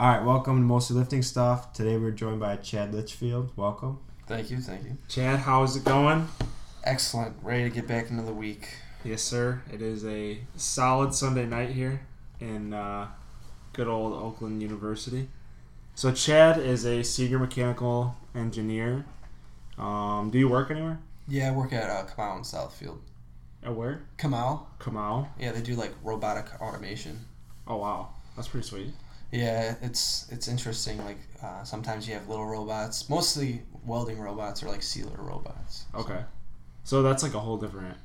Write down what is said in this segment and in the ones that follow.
All right, welcome to Mostly Lifting Stuff. Today we're joined by Chad Litchfield. Welcome. Thank you, thank you. Chad, how's it going? Excellent. Ready to get back into the week. Yes, sir. It is a solid Sunday night here in uh, good old Oakland University. So Chad is a senior mechanical engineer. Um, do you work anywhere? Yeah, I work at uh, Comau in Southfield. At where? Comau? Comau. Yeah, they do like robotic automation. Oh wow, that's pretty sweet. Yeah, it's it's interesting. Like uh, sometimes you have little robots, mostly welding robots or like sealer robots. Okay, so that's like a whole different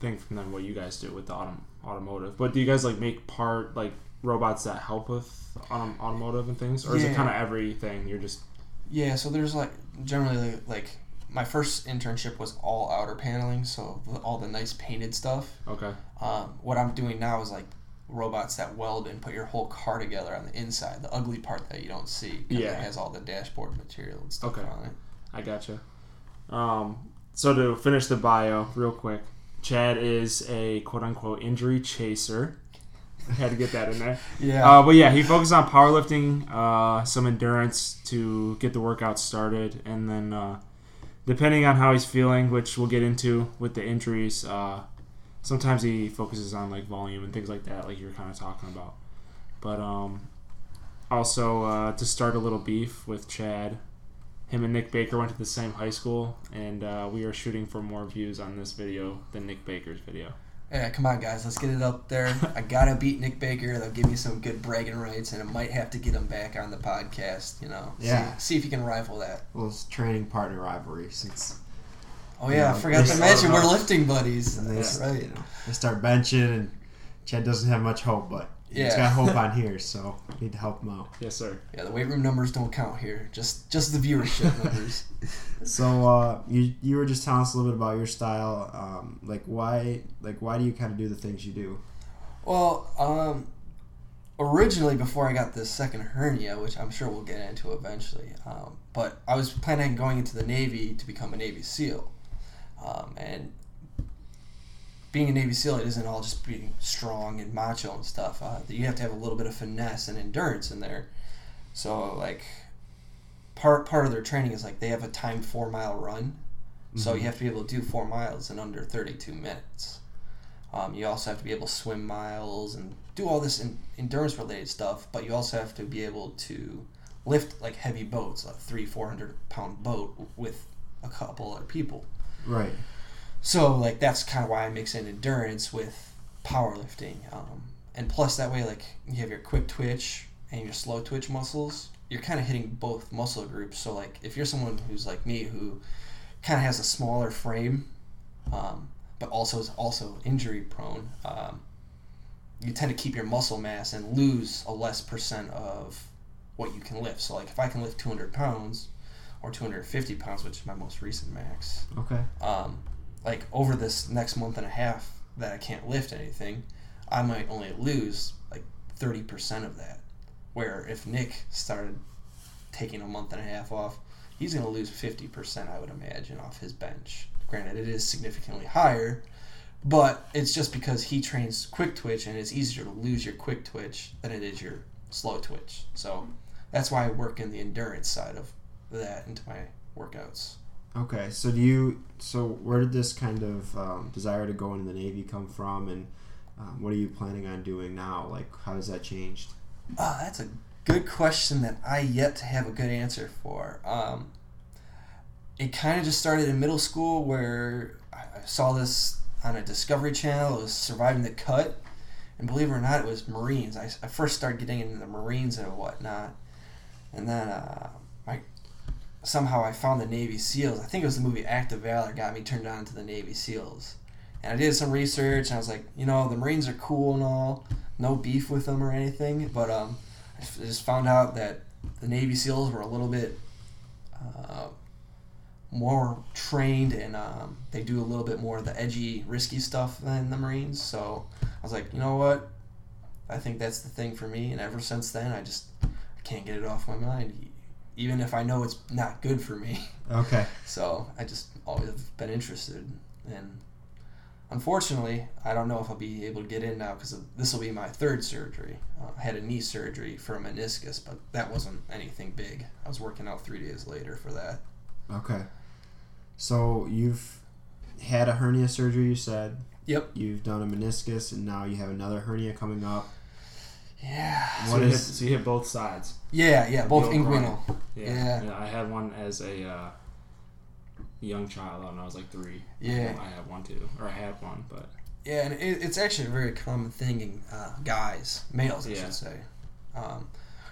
thing from than what you guys do with the autom- automotive. But do you guys like make part like robots that help with autom- automotive and things, or is it kind of everything? You're just Yeah, so there's like generally like my first internship was all outer paneling, so the- all the nice painted stuff. okay. Um, what I'm doing now is like robots that weld and put your whole car together on the inside, the ugly part that you don't see. Yeah. it has all the dashboard material and stuff Okay. on it. I gotcha. Um, so to finish the bio real quick, Chad is a quote unquote injury chaser. I had to get that in there. Yeah. Uh, but yeah, he focuses on powerlifting, uh, some endurance to get the workout started, and then uh, depending on how he's feeling, which we'll get into with the injuries, uh, sometimes he focuses on like volume and things like that, like you were kind of talking about. But um, also uh, to start a little beef with Chad, him and Nick Baker went to the same high school, and uh, we are shooting for more views on this video than Nick Baker's video. Yeah, come on, guys, let's get it up there. I gotta beat Nick Baker. They'll give me some good bragging rights, and I might have to get him back on the podcast. You know, Yeah. See, see if he can rival that. Well, it's training partner rivalry since Oh yeah, Yeah, I forgot to mention we're lifting buddies. and they, That's right. you know, they start benching, and Chad doesn't have much hope, but he's got hope on here, so we need to help him out. Yes, sir. Yeah, the weight room numbers don't count here. Just just the viewership numbers. So uh, you you were just telling us a little bit about your style, um, like why like why do you kind of do the things you do? Well, um, originally before I got this second hernia, which I'm sure we'll get into eventually, um, but I was planning on going into the Navy to become a Navy SEAL, um, and being a Navy SEAL, it isn't all just being strong and macho and stuff. Uh, you have to have a little bit of finesse and endurance in there. So like. Part, part of their training is like they have a timed four mile run, so Mhm. you have to be able to do four miles in under 32 minutes. Um, you also have to be able to swim miles and do all this in, endurance related stuff, but you also have to be able to lift like heavy boats, like three, four hundred pound boat with a couple other people. Right. So like that's kind of why I mix in endurance with powerlifting, um, and plus that way like you have your quick twitch and your slow twitch muscles. You're kind of hitting both muscle groups. So like if you're someone who's like me who kind of has a smaller frame, um, but also is also injury prone, um, you tend to keep your muscle mass and lose a less percent of what you can lift. So like if I can lift 200 pounds or 250 pounds, which is my most recent max, Okay. um, like over this next month and a half that I can't lift anything, I might only lose like 30% of that. Where if Nick started taking a month and a half off, he's going to lose 50%, I would imagine, off his bench. Granted, it is significantly higher, but it's just because he trains quick twitch and it's easier to lose your quick twitch than it is your slow twitch. So that's why I work in the endurance side of that into my workouts. Okay. So do you so where did this kind of um, desire to go into the Navy come from, and um, what are you planning on doing now? Like how has that changed? Oh, that's a good question that I yet to have a good answer for. Um, it kind of just started in middle school where I saw this on a Discovery Channel. It was Surviving the Cut. And believe it or not, it was Marines. I, I first started getting into the Marines and whatnot. And then uh, I, somehow I found the Navy SEALs. I think it was the movie Act of Valor got me turned on to the Navy SEALs. And I did some research and I was like, you know, the Marines are cool and all. No beef with them or anything. But um, I just found out that the Navy SEALs were a little bit uh, more trained and um, they do a little bit more of the edgy, risky stuff than the Marines. So I was like, you know what? I think that's the thing for me. And ever since then, I just I can't get it off my mind, even if I know it's not good for me. Okay. So I just always have been interested in unfortunately, I don't know if I'll be able to get in now because this will be my third surgery. Uh, I had a knee surgery for a meniscus, but that wasn't anything big. I was working out three days later for that. Okay. So you've had a hernia surgery, you said. Yep. You've done a meniscus, and now you have another hernia coming up. Yeah. So What you, hit, so you hit both sides. Yeah, yeah, both The old groin. inguinal. Yeah. Yeah. I had one as a uh, young child when I was like three. Yeah. I had one too, or I had one, but Yeah, and it, it's actually a very common thing in uh, guys, males, I Yeah. should say. Um,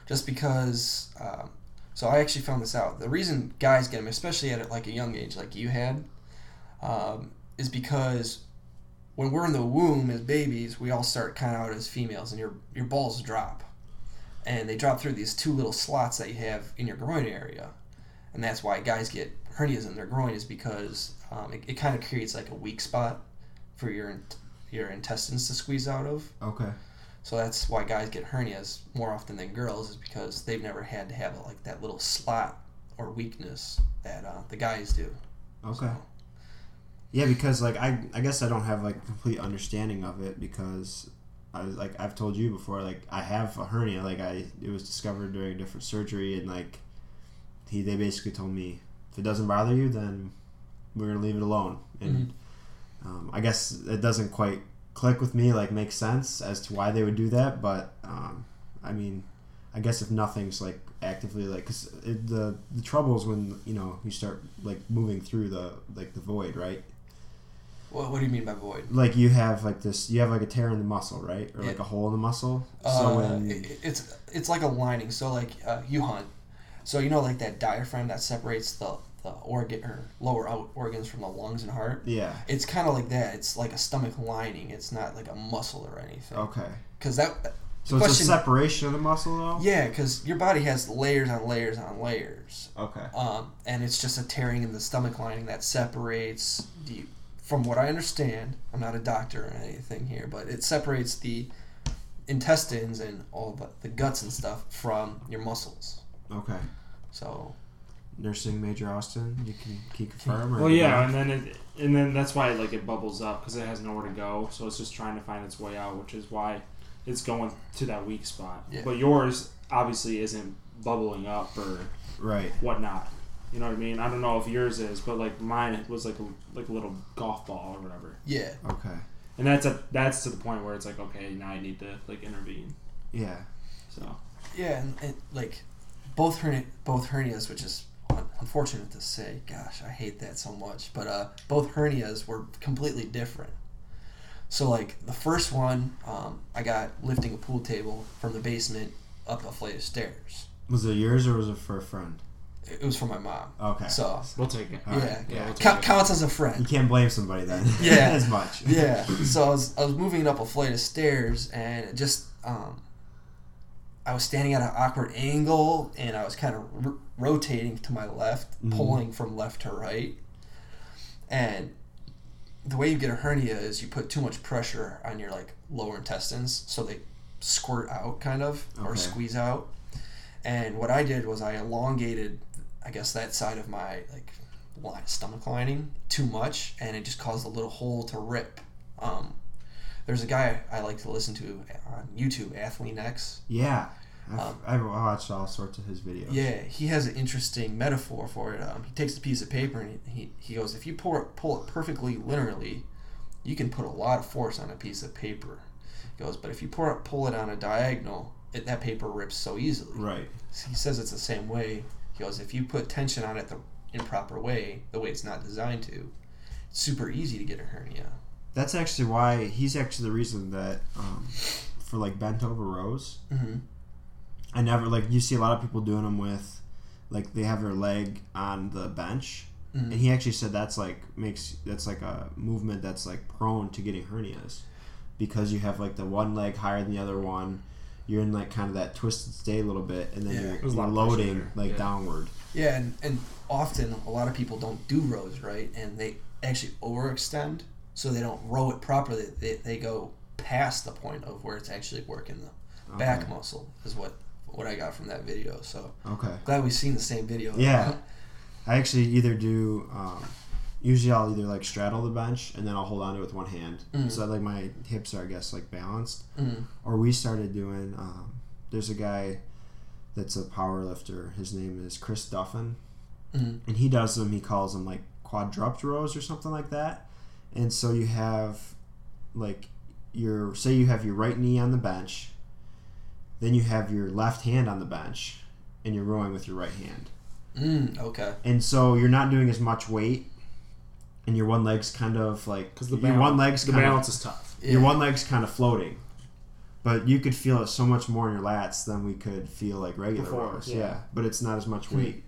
just because, um, so I actually found this out. The reason guys get them, especially at like a young age, like you had, um, is because when we're in the womb as babies, we all start kind of out as females, and your your balls drop, and they drop through these two little slots that you have in your groin area, and that's why guys get hernias in their groin is because um, it, it kind of creates like a weak spot for your your intestines to squeeze out of. Okay. So that's why guys get hernias more often than girls is because they've never had to have like that little slot or weakness that uh, the guys do. Okay. So, Yeah, because like I, I guess I don't have like a complete understanding of it because I was like I've told you before like I have a hernia like I it was discovered during a different surgery and like he they basically told me if it doesn't bother you then we're gonna leave it alone. And um, I guess it doesn't quite click with me like make sense as to why they would do that but um, I mean I guess if nothing's like actively like because the the trouble is when you know you start like moving through the like the void right what, what do you mean by void? like you have like this you have like a tear in the muscle right or like Yeah. a hole in the muscle so Uh, when it- it's it's like a lining. So like uh, you hunt, so you know like that diaphragm that separates the the organ or lower out organs from the lungs and heart. yeah It's kind of like that. It's like a stomach lining. It's not like a muscle or anything. okay Because that so it's question- a separation of the muscle though yeah, because your body has layers on layers on layers. okay um, and it's just a tearing in the stomach lining that separates the from what i understand i'm not a doctor or anything here but it separates the intestines and all the, the guts and stuff from your muscles okay so nursing major austin you can can you confirm or well, yeah, and then it, and then that's why like it bubbles up because it has nowhere to go, so it's just trying to find its way out, which is why it's going to that weak spot. Yeah. But yours obviously isn't bubbling up or right whatnot. You know what I mean? I don't know if yours is, but like mine was like a like a little golf ball or whatever. yeah. Okay. And that's a that's to the point where it's like okay, now I need to like intervene. yeah. So. Yeah and, and like both hernia, both hernias which is unfortunate to say gosh i hate that so much but uh, both hernias were completely different. So like the first one um, i got lifting a pool table from the basement up a flight of stairs. Was it yours or was it for a friend it was from my mom okay so we'll take it. All right, yeah, yeah, we'll take it. counts as a friend. you can't blame somebody then Yeah. as much yeah so I was, I was moving up a flight of stairs and it just um, i was standing at an awkward angle and i was kind of r- rotating to my left Mhm. pulling from left to right and the way you get a hernia is you put too much pressure on your like lower intestines so they squirt out kind of or squeeze out and what i did was i elongated i guess that side of my like line, stomach lining too much and it just caused a little hole to rip um, there's a guy i like to listen to on youtube Athlean-X yeah I've, Um, I've watched all sorts of his videos yeah, he has an interesting metaphor for it. Um, he takes a piece of paper and he, he, goes, if you pull it, pull it perfectly linearly, you can put a lot of force on a piece of paper. He goes, but if you pull it, pull it on a diagonal, it, that paper rips so easily. right He says it's the same way. He goes, if you put tension on it the improper way, the way it's not designed to, it's super easy to get a hernia. that's actually why he's actually the reason that um, for like bent over rows Mm-hmm. I never like you see a lot of people doing them with like they have their leg on the bench Mhm. and he actually said that's like makes that's like a movement that's like prone to getting hernias because you have like the one leg higher than the other one you're in like kind of that twisted state a little bit and then Yeah. you're, There's a lot you're loading like Yeah. downward Yeah, and, and often a lot of people don't do rows right, and they actually overextend, so they don't row it properly. They, they go past the point of where it's actually working the back muscle is what what I got from that video. So okay glad we've seen the same video. Yeah. I actually either do um, usually I'll either like straddle the bench and then I'll hold on to it with one hand. Mm. So like my hips are I guess like balanced. Mm. Or we started doing. Um, there's a guy that's a power lifter. His name is Chris Duffin, Mm. and he does them. He calls them like quadruped rows or something like that. And so you have like your say you have your right knee on the bench, then you have your left hand on the bench, and you're rowing with your right hand. Mm. Okay. And so you're not doing as much weight, and your one leg's kind of like Because the your one leg's the kind balance of is tough. your Yeah. one leg's kind of floating. But you could feel it so much more in your lats than we could feel like regular Before, rows. yeah. Yeah. but it's not as much Hmm. weight.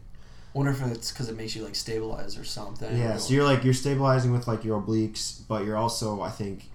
Wonder if it's because it makes you like stabilize or something. Yeah, or- so you're like you're stabilizing with like your obliques, but you're also I think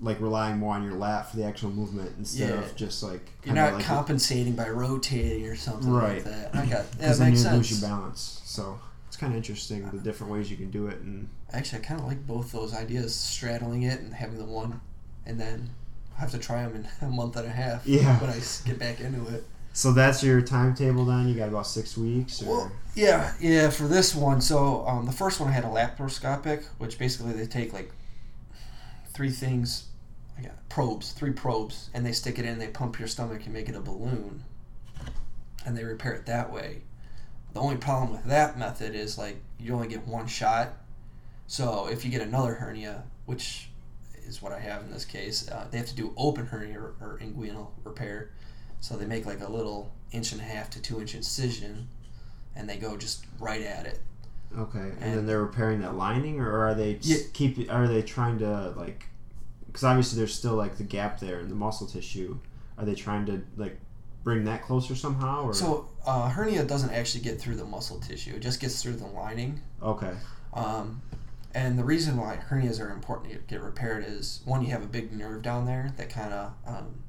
like relying more on your lat for the actual movement instead Yeah. of just like You're kinda not like compensating by rotating or something Right. like that. I got yeah, because then makes you lose your balance. So it's kind of interesting the different ways you can do it, and Actually, I kind of like both those ideas: straddling it and having the one, and then I have to try them in a month and a half. Yeah. when I get back into it. so that's your timetable. Then you got about six weeks, or Well, yeah, yeah. For this one, so um, the first one I had a laparoscopic, which basically they take like three things, I got probes, three probes, and they stick it in. They pump your stomach and make it a balloon, and they repair it that way. The only problem with that method is like you only get one shot. So if you get another hernia, which is what I have in this case, uh, they have to do open hernia or, or inguinal repair. So they make like a little inch and a half to two inch incision, and they go just right at it. okay, and, And- then they're repairing that lining, or are they Yeah. keep? Are they trying to like? Because obviously there's still like the gap there in the muscle tissue. Are they trying to like bring that closer somehow? Or So uh, hernia doesn't actually get through the muscle tissue; it just gets through the lining. okay, Um, and the reason why hernias are important to get repaired is one, you have a big nerve down there that kind of um,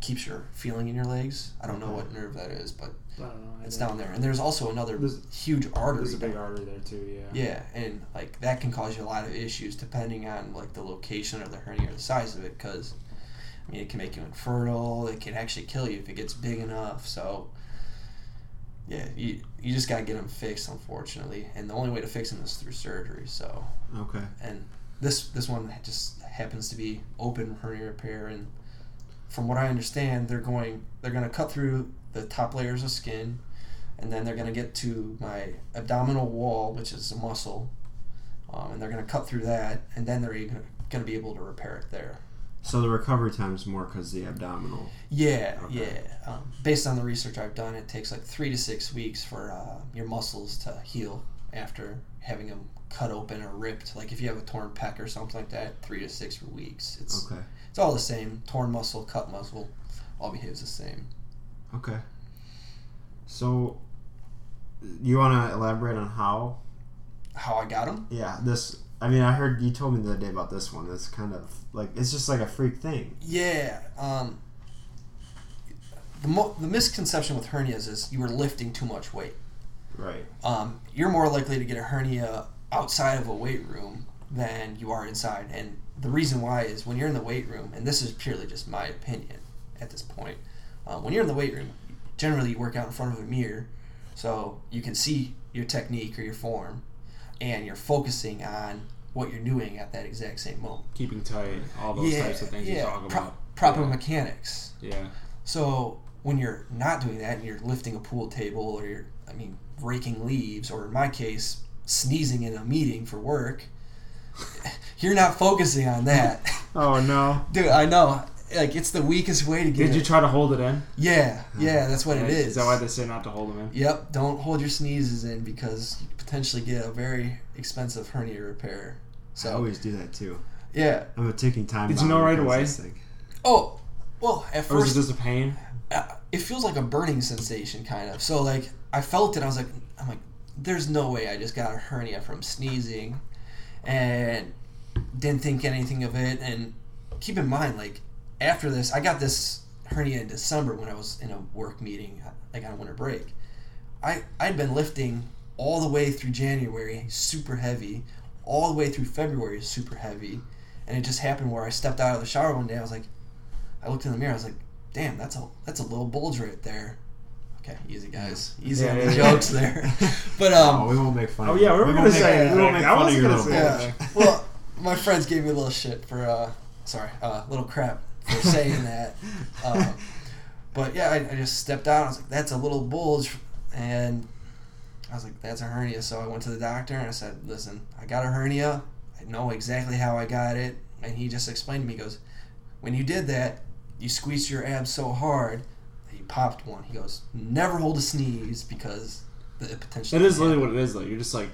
keeps your feeling in your legs. I don't know Okay. what nerve that is, but know. It's down there. And there's also another There's- huge artery. There's a big down- artery there too. Yeah. Yeah, and like that can cause you a lot of issues depending on like the location of the hernia or the size of it. Because I mean, it can make you infertile. It can actually kill you if it gets big enough. So yeah, you you just gotta get them fixed, unfortunately. And the only way to fix them is through surgery. So okay, and this this one just happens to be open hernia repair and from what I understand they're going they're going to cut through the top layers of skin and then they're going to get to my abdominal wall which is a muscle um, and they're going to cut through that and then they're going to be able to repair it there so the recovery time is more because the abdominal. yeah Okay. yeah um, based on the research i've done it takes like three to six weeks for uh, your muscles to heal after having them cut open or ripped like if you have a torn pec or something like that three to six weeks it's Okay, it's all the same torn muscle cut muscle all behaves the same okay. So you want to elaborate on how? how i got them Yeah, this. I mean, I heard you told me the other day about this one. It's kind of like it's just like a freak thing. yeah um, the, mo- the misconception with hernias is you are lifting too much weight Right. um, you're more likely to get a hernia outside of a weight room than you are inside. And the reason why is when you're in the weight room, and this is purely just my opinion at this point, um, when you're in the weight room, generally you work out in front of a mirror so you can see your technique or your form and you're focusing on what you're doing at that exact same moment. Keeping tight, all those types of things you talk pro- about. proper yeah. mechanics. yeah. So when you're not doing that and you're lifting a pool table or you're, I mean, raking leaves or in my case, sneezing in a meeting for work, you're not focusing on that. Oh no. Dude, I know. Like it's the weakest way to get. Did you try to hold it in? Yeah, yeah, that's what it is. Right? is. Is that why they say not to hold them in? Yep. Don't hold your sneezes in because you potentially get a very expensive hernia repair. So I always do that too. yeah. I'm a ticking time. Did you bomb know right away? this thing. Oh, well, at first. Or is first it just a pain? uh, it feels like a burning sensation kind of so like i felt it i was like i'm like there's no way i just got a hernia from sneezing and didn't think anything of it and keep in mind like after this i got this hernia in december when i was in a work meeting like on a winter break i i'd been lifting all the way through january super heavy all the way through february super heavy and it just happened where i stepped out of the shower one day i was like i looked in the mirror i was like damn, that's a that's a little bulge right there. Okay, easy guys, easy Yeah, on yeah, the yeah. jokes there. but um, oh, we won't make fun. Oh yeah, we were won't gonna make- say. we won't Nick, make I fun was of your gonna little say. bitch. Yeah. well, my friends gave me a little shit for uh, sorry, uh, little crap for saying that. Um, but yeah, I, I just stepped out. I was like, "That's a little bulge," and I was like, "That's a hernia." So I went to the doctor and I said, "Listen, I got a hernia. I know exactly how I got it." And he just explained to me, he "Goes, when you did that, you squeezed your abs so hard that you popped one." He goes, "Never hold a sneeze because the potential." That is literally what it is. Though you're just like,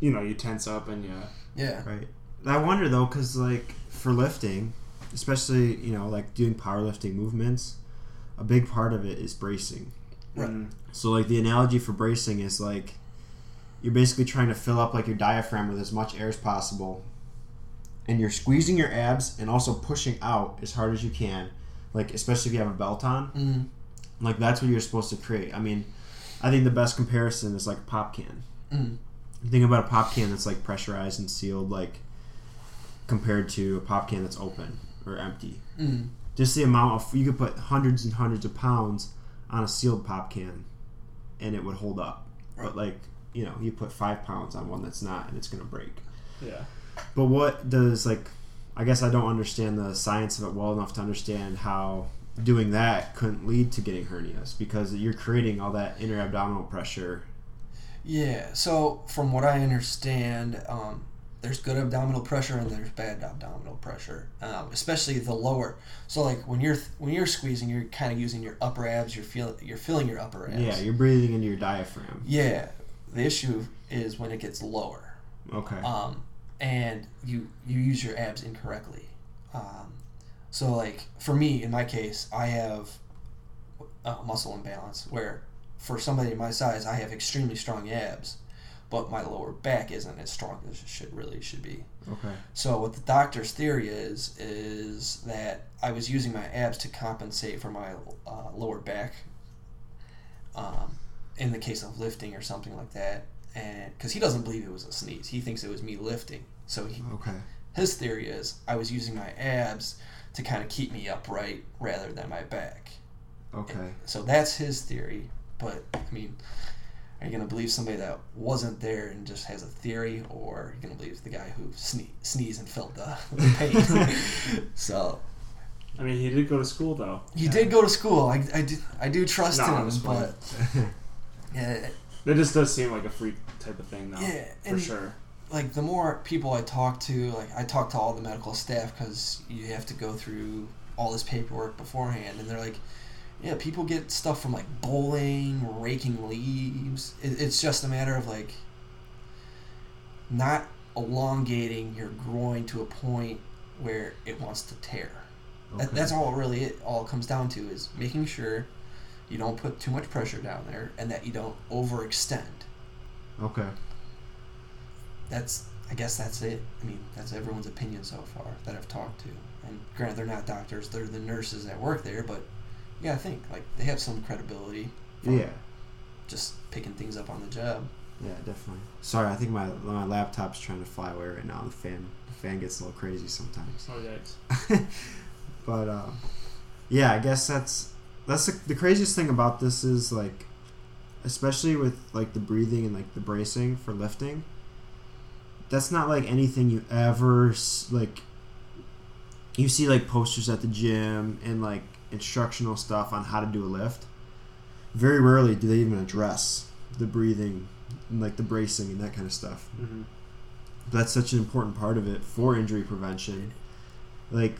you know, you tense up and you. Yeah. Right. I wonder though, because like for lifting, especially you know like doing powerlifting movements, a big part of it is bracing. Right. Mm. So like the analogy for bracing is like you're basically trying to fill up like your diaphragm with as much air as possible, and you're squeezing your abs and also pushing out as hard as you can. Like especially if you have a belt on, Mm. like that's what you're supposed to create. I mean, I think the best comparison is like a pop can. Mm. You think about a pop can that's like pressurized and sealed, like compared to a pop can that's open or empty. Mm. Just the amount of you could put hundreds and hundreds of pounds on a sealed pop can, and it would hold up. Right. But like you know, you put five pounds on one that's not, and it's gonna break. Yeah. But what does like? I guess I don't understand the science of it well enough to understand how doing that couldn't lead to getting hernias because you're creating all that inner abdominal pressure. Yeah. So from what I understand, um, there's good abdominal pressure and there's bad abdominal pressure, um, especially the lower. So like when you're when you're squeezing, you're kind of using your upper abs. You're feel you're filling your upper abs. Yeah, you're breathing into your diaphragm. Yeah. The issue is when it gets lower, Okay. um, and you you use your abs incorrectly. Um, so like for me, in my case, I have uh, muscle imbalance where for somebody my size, I have extremely strong abs, but my lower back isn't as strong as it should really should be. Okay. So what the doctor's theory is is that I was using my abs to compensate for my uh, lower back. Um, in the case of lifting or something like that, and because he doesn't believe it was a sneeze, he thinks it was me lifting. So he, Okay. his theory is I was using my abs to kind of keep me upright rather than my back. Okay. So that's his theory. But I mean, are you gonna believe somebody that wasn't there and just has a theory, or are you gonna believe the guy who sne- sneezed and felt the, the pain? so I mean, he did go to school though. he did go to school. I, I do I do trust No, I'm him, just but yeah, That just does seem like a freak type of thing, though. Yeah, for and- sure. like the more people I talk to, like I talk to all the medical staff because you have to go through all this paperwork beforehand, and they're like, yeah, people get stuff from like bowling, raking leaves. It, it's just a matter of like not elongating your groin to a point where it wants to tear. That, that's all really it all comes down to is making sure you don't put too much pressure down there and that you don't overextend Okay. that's I guess that's it. I mean, that's everyone's opinion so far that I've talked to. And granted, they're not doctors; they're the nurses that work there. But yeah, I think like they have some credibility. from Yeah. Just picking things up on the job. Yeah, definitely. Sorry, I think my my laptop's trying to fly away right now. The fan the fan gets a little crazy sometimes. Oh, yikes. but uh, yeah, I guess that's that's the, the craziest thing about this is like, especially with like the breathing and like the bracing for lifting. That's not like anything you ever like. You see like posters at the gym and like instructional stuff on how to do a lift. Very rarely do they even address the breathing and like the bracing and that kind of stuff hmm that's such an important part of it for injury prevention. Like,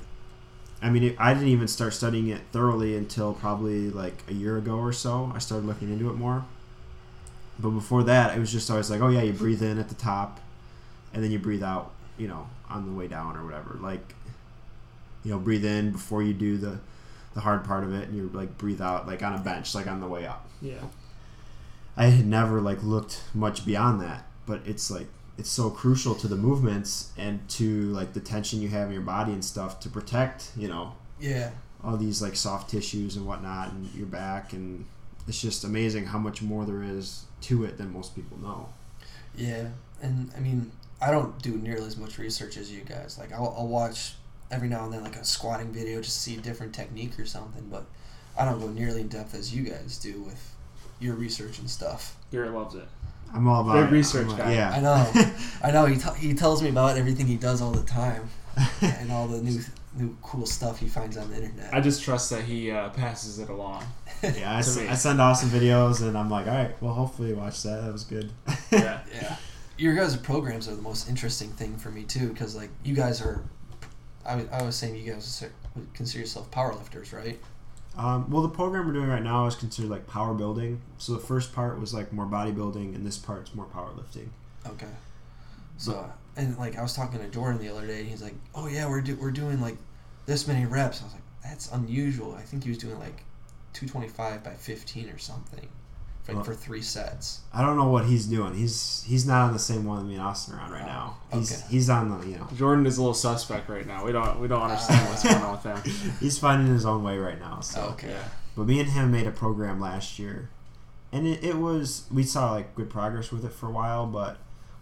I mean, it, I didn't even start studying it thoroughly until probably like a year ago or so. I started looking into it more. But before that, it was just always like, oh yeah, you breathe in at the top, and then you breathe out, you know, on the way down or whatever. Like, you know, breathe in before you do the the hard part of it, and you like breathe out like on a bench, like on the way up. Yeah. I had never like looked much beyond that, but it's like it's so crucial to the movements and to like the tension you have in your body and stuff to protect, you know, Yeah, all these like soft tissues and whatnot and your back and it's just amazing how much more there is to it than most people know. yeah, and I mean, I don't do nearly as much research as you guys. Like, I'll, I'll watch every now and then like a squatting video just to see a different technique or something, but I don't go nearly in depth as you guys do with your research and stuff. Garrett loves it. I'm all about Big it. research I'm like- guy. Yeah, I know. I know. He, t- he tells me about everything he does all the time and all the new new cool stuff he finds on the internet. I just trust that he uh, passes it along. yeah. I, To s- me. I send off some videos, and I'm like, all right, well, hopefully you watch that. That was good. Yeah. Yeah. Your guys' programs are the most interesting thing for me too, because like you guys are, I was, I was saying you guys would consider yourself powerlifters, right? Um, well, the program we're doing right now is considered like power building. So the first part was like more bodybuilding, and this part's more powerlifting. Okay. So and like I was talking to Jordan the other day, and he's like, "Oh yeah, we're do- we're doing like this many reps." I was like, "That's unusual." I think he was doing like two twenty five by fifteen or something, like Well- for three sets. I don't know what he's doing. He's he's not on the same one that me and Austin are on right now. He's Okay. he's on the you know Jordan is a little suspect right now. We don't we don't understand what's going on with him. he's finding his own way right now. So, Okay. Yeah. but me and him made a program last year, and it, it was we saw like good progress with it for a while, but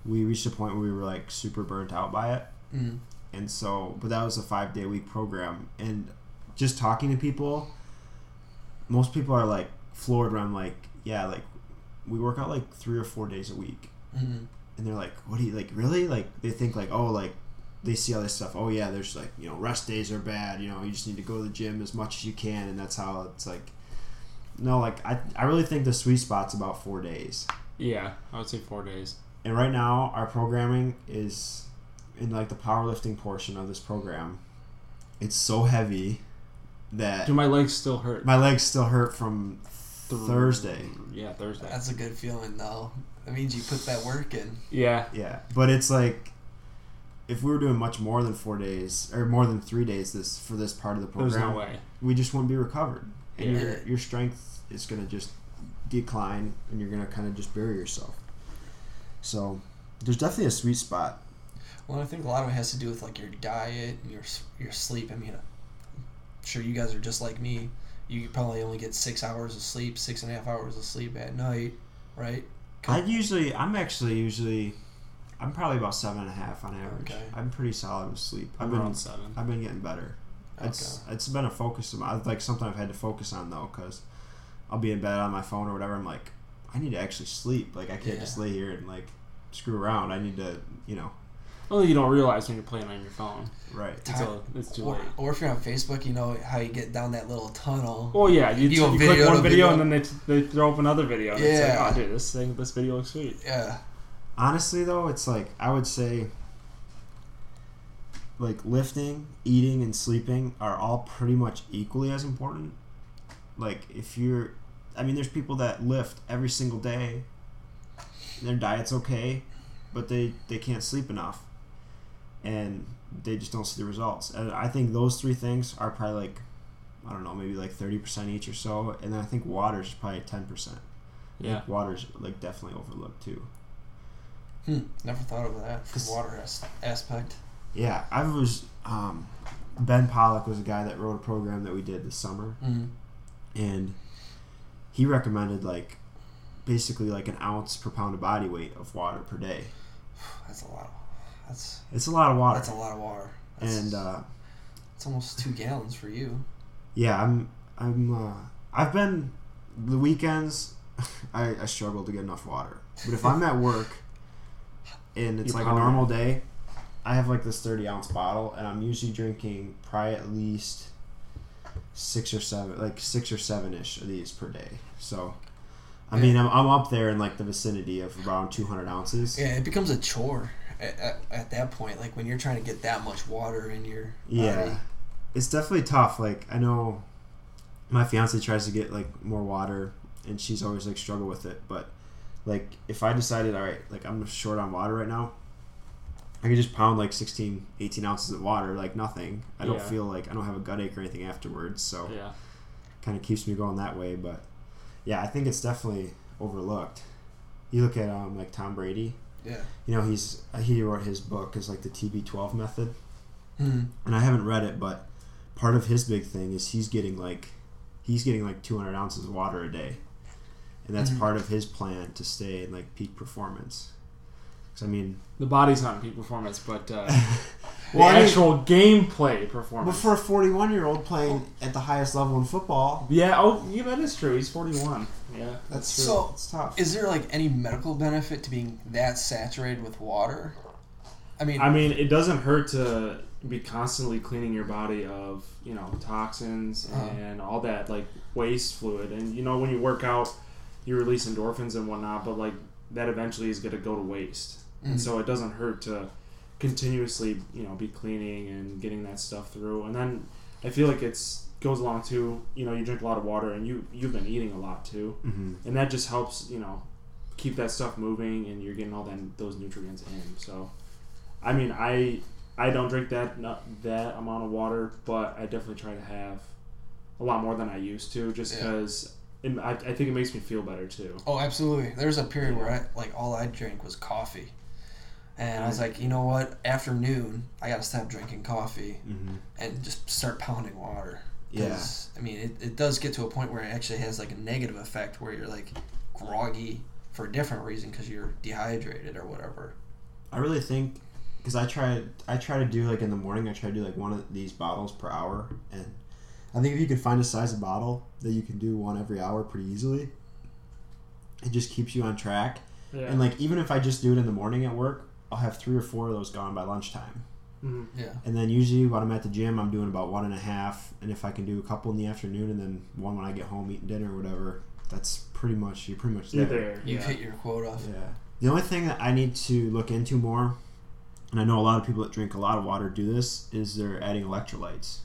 we reached a point where we were like super burnt out by it. Mm. and so but that was a five day week program and just talking to people most people are like floored when i'm like yeah like we work out like three or four days a week. Mm. and they're like what do you like really? Like they think like oh like they see all this stuff. Oh yeah there's like you know rest days are bad. You know you just need to go to the gym as much as you can. And that's how it's like no like i, I really think the sweet spot's about four days. Yeah, I would say four days. and right now our programming is in like the powerlifting portion of this program. It's so heavy that Do my legs still hurt? my legs still hurt from thursday Yeah, Thursday. That's a good feeling, though. That means you put that work in. Yeah, yeah but it's like if we were doing much more than four days or more than three days this for this part of the there's program no way. we just wouldn't be recovered and Yeah. your, your strength is going to just decline and you're going to kind of just bury yourself so there's definitely a sweet spot Well, I think a lot of it has to do with like your diet and your your sleep. I mean, I'm sure you guys are just like me. You probably only get six hours of sleep, six and a half hours of sleep at night, right? I usually, I'm actually usually, I'm probably about seven and a half on average. Okay. I'm pretty solid with sleep. I've I'm been, around seven. I've been getting better. It's it's been a focus of mine. Like something I've had to focus on though, because I'll be in bed on my phone or whatever. I'm like, I need to actually sleep. Like I can't Yeah. just lay here and like screw around. I need to, you know, Well, you don't realize when you're playing on your phone. right. It's, a, it's too Or, late. or if you're on Facebook, you know how you get down that little tunnel. Oh yeah, you, You go you video click one video, video. and then they, they throw up another video. And Yeah. It's like, oh, dude, this thing, this video looks sweet. Yeah. Honestly though, it's like I would say. Like lifting, eating, and sleeping are all pretty much equally as important. Like if you're, I mean, there's people that lift every single day. Their diet's okay, but they they can't sleep enough, and they just don't see the results. And I think those three things are probably like, I don't know, maybe like thirty percent each or so. And then I think water's probably ten percent. Yeah. water's like definitely overlooked too. Hmm. Never thought of that from Cause- water as- aspect. Yeah, I was. Um, ben Pollack was a guy that wrote a program that we did this summer, Mm. and he recommended like basically like an ounce per pound of body weight of water per day. That's a lot. That's It's a lot of water, that's a lot of water. That's, and uh, it's almost two gallons for you. yeah, I'm I'm uh, I've been the weekends. I, I struggle to get enough water, but if I'm at work and it's You're like a normal day, I have like this 30 ounce bottle, and I'm usually drinking probably at least six or seven, like six or seven ish of these per day. So, I mean, I'm, I'm up there in like the vicinity of around 200 ounces. Yeah, it becomes a chore at, at, at that point. Like when you're trying to get that much water in your Yeah. body. It's definitely tough. Like, I know my fiance tries to get like more water, and she's always like struggle with it. But like, if I decided, all right, like I'm short on water right now, I could just pound like 16, 18 ounces of water, like nothing. I don't Yeah. feel like I don't have a gut ache or anything afterwards. So, Yeah. kind of keeps me going that way. But yeah, I think it's definitely overlooked. You look at um like Tom Brady. Yeah. You know, he's he wrote his book is like the TB12 method, Hmm. and I haven't read it, but part of his big thing is he's getting like he's getting like 200 ounces of water a day, and that's Mhm. part of his plan to stay in like peak performance. 'Cause, I mean, The body's not in peak performance, but uh, the Well, I mean- actual gameplay performance. But for a 41 year old playing at the highest level in football, yeah, oh, yeah, that is true. He's 41. Yeah, that's true. So, it's tough. Is there like any medical benefit to being that saturated with water? I mean, I mean, it doesn't hurt to be constantly cleaning your body of you know toxins Uh-huh. and all that like waste fluid. And you know, when you work out, you release endorphins and whatnot, but like that eventually is going to go to waste. Mhm. And so it doesn't hurt to continuously you know be cleaning and getting that stuff through. And then I feel like it's goes along too. You know, you drink a lot of water and you you've been eating a lot too, hmm and that just helps you know keep that stuff moving and you're getting all that those nutrients in. So, I mean, I I don't drink that not that amount of water, but I definitely try to have a lot more than I used to, just Yeah. because I, I think it makes me feel better too. oh, absolutely. There was a period where I like all I drank was coffee, and I was like, you know what? Afternoon, I got to stop drinking coffee hmm and just start pounding water. Yeah. 'Cause, I mean, it, it does get to a point where it actually has like a negative effect where you're like groggy for a different reason because you're dehydrated or whatever. I really think because I try I try to do like in the morning I try to do like one of these bottles per hour and I think if you can find a size of bottle that you can do one every hour pretty easily it just keeps you on track Yeah. and like even if I just do it in the morning at work I'll have three or four of those gone by lunchtime Mhm. Yeah. and then usually when I'm at the gym I'm doing about one and a half and if I can do a couple in the afternoon and then one when I get home eating dinner or whatever that's pretty much you're pretty much there. there. You've yeah. hit your quota. Yeah. The only thing that I need to look into more, and I know a lot of people that drink a lot of water do this, is they're adding electrolytes.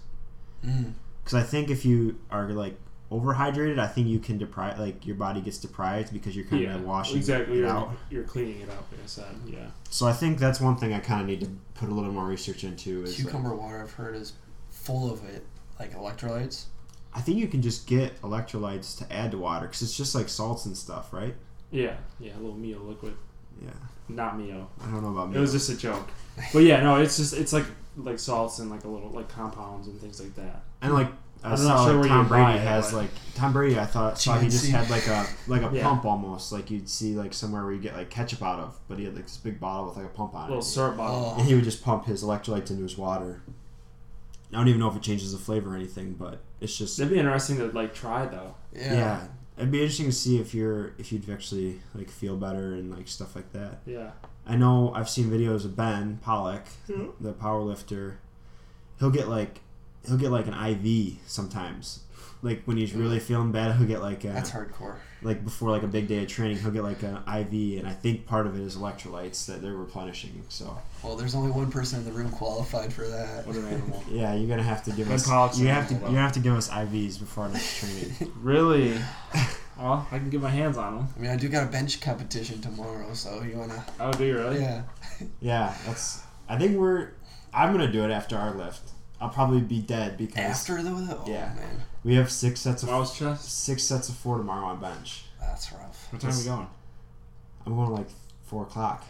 Mm. Because I think if you are like overhydrated, I think you can deprive, like your body gets deprived because you're kind yeah, of washing exactly. it You're, out. you're cleaning it out, like I said. Yeah. So I think that's one thing I kind of need to put a little more research into. Is like, Cucumber water, I've heard, is full of it, like electrolytes. I think you can just get electrolytes to add to water because it's just like salts and stuff, right? Yeah. Yeah. A little Mio liquid, Yeah. not Mio. I don't know about me. It was just a joke. But yeah, no, it's just it's like like salts and like a little like compounds and things like that. And like I I'm not saw sure like Tom Brady buy it, has but- like Tom Brady. I thought saw he just had like a like a Yeah. pump almost like you'd see like somewhere where you get like ketchup out of, but he had like this big bottle with like a pump on little it, little syrup bottle. and he would just pump his electrolytes into his water. I don't even know if it changes the flavor or anything, but it's just it'd be interesting to like try though. Yeah. yeah. It'd be interesting to see if you're if you'd actually like feel better and like stuff like that. Yeah. I know I've seen videos of Ben Pollack, Yeah. Hmm? the power lifter. He'll get like he'll get like an IV sometimes. Like when he's really feeling bad, he'll get like a, That's hardcore. like before like a big day of training, he'll get like an IV, and I think part of it is electrolytes that they're replenishing. So Well, there's only one person in the room qualified for that. What an animal. yeah, you're gonna have to give Ben us Pollack's you have to animal, you though. have to give us IVs before our next training. really? Well, I can get my hands on them. I mean, I do got a bench competition tomorrow, so you wanna? Oh, do you really? Yeah. yeah, that's. I think we're. I'm gonna do it after our lift. I'll probably be dead because After the oh Yeah. man, we have six sets of Mouse chest. six sets of four tomorrow on bench. that's rough. What time are we going? I'm going like four o'clock.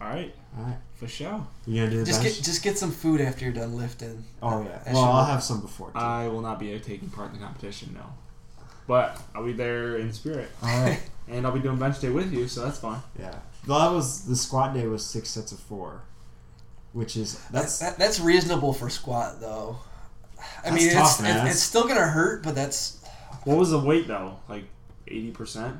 All right, All right, for sure. you gonna do the Just bench? get just get some food after you're done lifting. oh yeah. that Well, I'll have some before too. I will not be taking part in the competition, no. But I'll be there in spirit, All right. and I'll be doing bench day with you, so that's fine. yeah. Well, that was the squat day was six sets of four, which is That's that's that, that's reasonable for squat though. I mean, tough, it's, man. it's it's still gonna hurt, but that's What was the weight though? Like eighty percent.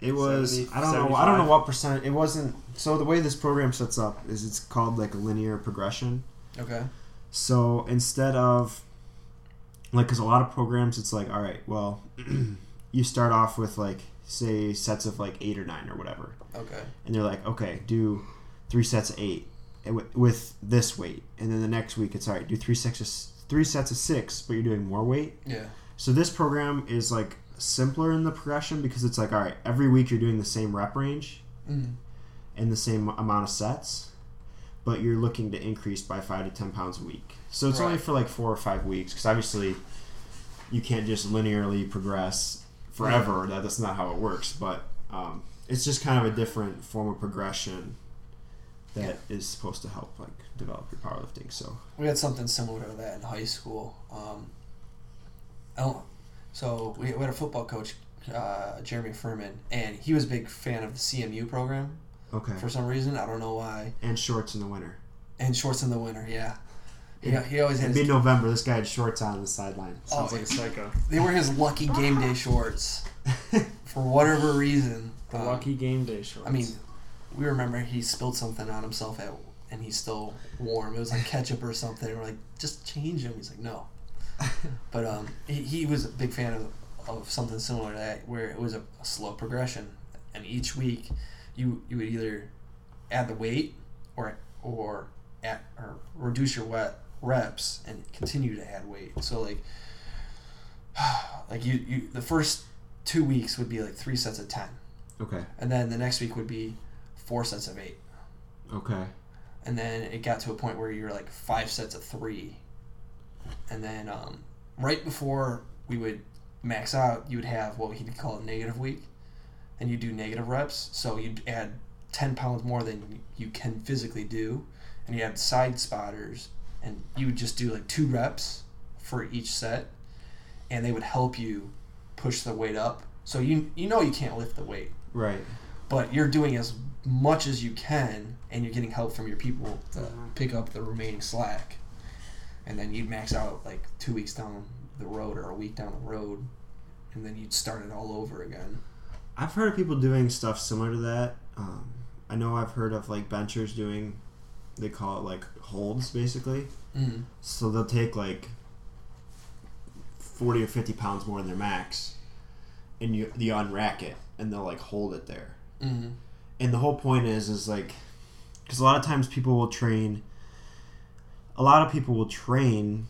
it was. 70, I don't know. I don't know what percent. It wasn't. So the way this program sets up is it's called like a linear progression. okay. So instead of like, because a lot of programs, it's like, all right, well, you start off with like say sets of like eight or nine or whatever, Okay. and they're like, okay, do three sets of eight with this weight, and then the next week it's all right, do three sets of three sets of six, but you're doing more weight. Yeah. So this program is like simpler in the progression because it's like, all right, every week you're doing the same rep range Mm. and the same amount of sets, but you're looking to increase by five to ten pounds a week. So it's only for like four or five weeks because obviously you can't just linearly progress forever. That, that's not how it works. But um, it's just kind of a different form of progression that is supposed to help like develop your powerlifting. So We had something similar to that in high school. Um, I don't. So we, we had a football coach, uh, Jeremy Furman, and he was a big fan of the CMU program okay, for some reason. I don't know why. and shorts in the winter. and shorts in the winter. Yeah, he, he always had. It'd be His, November. This guy had shorts on the sideline. Oh, Sounds like a psycho. they were his lucky game day shorts for whatever reason. The Um, lucky game day shorts. I mean, we remember he spilled something on himself at, and he's still warm. It was like ketchup or something. We're like, just change him. He's like, no. But um, he, he was a big fan of, of something similar to that, where it was a, a slow progression, and each week, you you would either add the weight or or add, or reduce your wet reps and continue to add weight. So like, like you you the first two weeks would be like three sets of ten, okay. and then the next week would be four sets of eight, Okay. and then it got to a point where you're like five sets of three, and then um, right before we would max out, you would have what he'd call a negative week, and you do negative reps. So you'd add ten pounds more than you can physically do, and you had side spotters, and you would just do like two reps for each set, and they would help you push the weight up. So you you know you can't lift the weight Right. but you're doing as much as you can and you're getting help from your people to Mhm. pick up the remaining slack and then you'd max out like two weeks down the road or a week down the road and then you'd start it all over again I've heard of people doing stuff similar to that. Um, I know I've heard of like benchers doing, they call it like holds basically. mm. So they'll take like forty or fifty pounds more than their max, and you you unrack it and they'll like hold it there. Mm. And the whole point is is like, because a lot of times people will train. A lot of people will train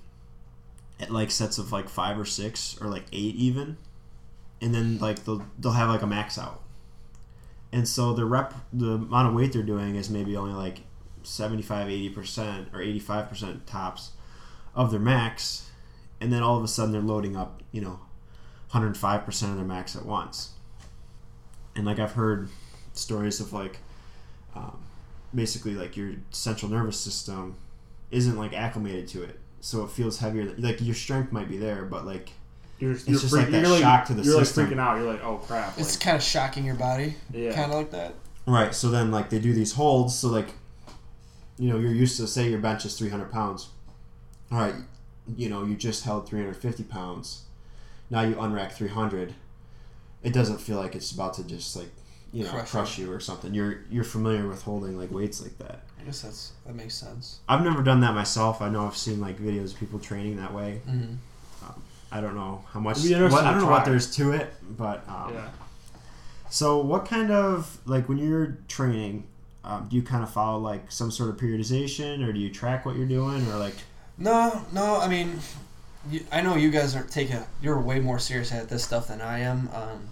at like sets of like five or six or like eight even, and then like they'll they'll have like a max out. And so the rep the amount of weight they're doing is maybe only like 75 80% or 85% tops of their max and then all of a sudden they're loading up you know 105% of their max at once and like i've heard stories of like um, basically like your central nervous system isn't like acclimated to it so it feels heavier like your strength might be there but like you're, it's you're just freak- like that you're shock to the system. you're like freaking out. You're like, oh crap. it's kind of shocking your body yeah. kind of like that right so then like they do these holds so like you know you're used to say your bench is 300 pounds. All right you know you just held 350 pounds. Now you unrack 300 it doesn't feel like it's about to just like you know Crush crush, you. or something. You're you're familiar with holding like weights like that. I guess that's that makes sense. I've never done that myself. I know i've seen like videos of people training that way. Mm. i don't know how much It'd be interesting what, i don't know what there's to it but um, yeah. So, what kind of like when you're training, um, do you kind of follow like some sort of periodization, or do you track what you're doing, or like? no no i mean you, i know you guys are taking you're way more serious at this stuff than i am um,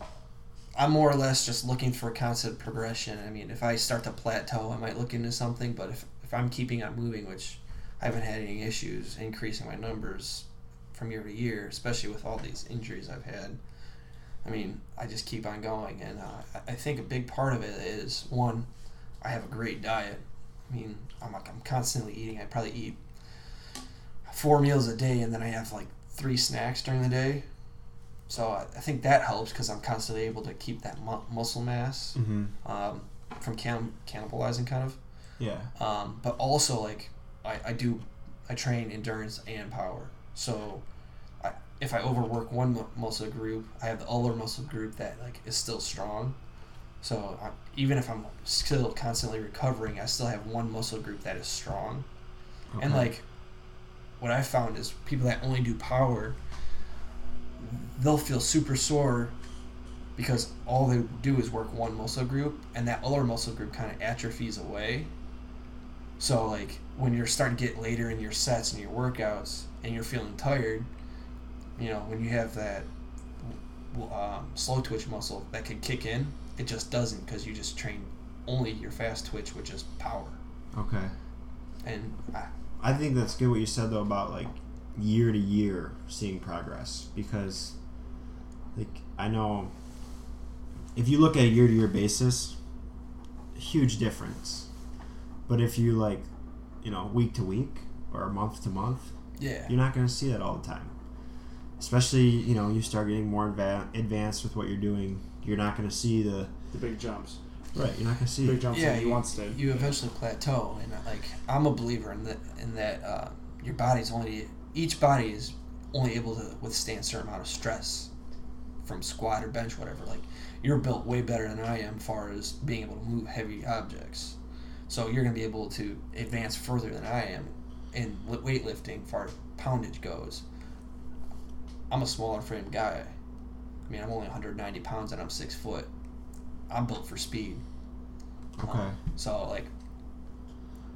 I'm more or less just looking for constant progression. I mean, if I start to plateau, I might look into something, but if, if I'm keeping on moving, which I haven't had any issues increasing my numbers from year to year, especially with all these injuries I've had, I mean, I just keep on going. And uh, I- I think a big part of it is one, I have a great diet. I mean, I'm, like, I'm constantly eating. I probably eat four meals a day, and then I have like three snacks during the day. So I, I think that helps because I'm constantly able to keep that mu- muscle mass Mm-hmm. um, from can- cannibalizing, kind of. Yeah. Um, but also, like, I, I do, I train endurance and power. So, I, if I overwork one mu- muscle group, I have the other muscle group that like is still strong. So I, even if I'm still constantly recovering, I still have one muscle group that is strong. And like, what I found is people that only do power, they'll feel super sore because all they do is work one muscle group, and that other muscle group kind of atrophies away. So like when you're starting to get later in your sets and your workouts, and you're feeling tired, you know when you have that um, slow twitch muscle that can kick in, it just doesn't because you just train only your fast twitch, which is power. Okay. And I, I think that's good what you said though about like year to year seeing progress because like I know if you look at a year to year basis, huge difference. But if you like, you know, week to week or month to month, yeah. you're not going to see that all the time. Especially, you know, you start getting more adva- advanced with what you're doing. You're not going to see the The big jumps. Right, you're not gonna see. big jumps Yeah, he you- wants to. you eventually plateau and like i'm a believer in that in that uh, your body's only each body is only able to withstand a certain amount of stress from squat or bench whatever like you're built way better than i am far as being able to move heavy objects so you're going to be able to advance further than i am in weightlifting far as poundage goes i'm a smaller frame guy i mean i'm only 190 pounds and i'm six foot i'm built for speed Okay. um, so like,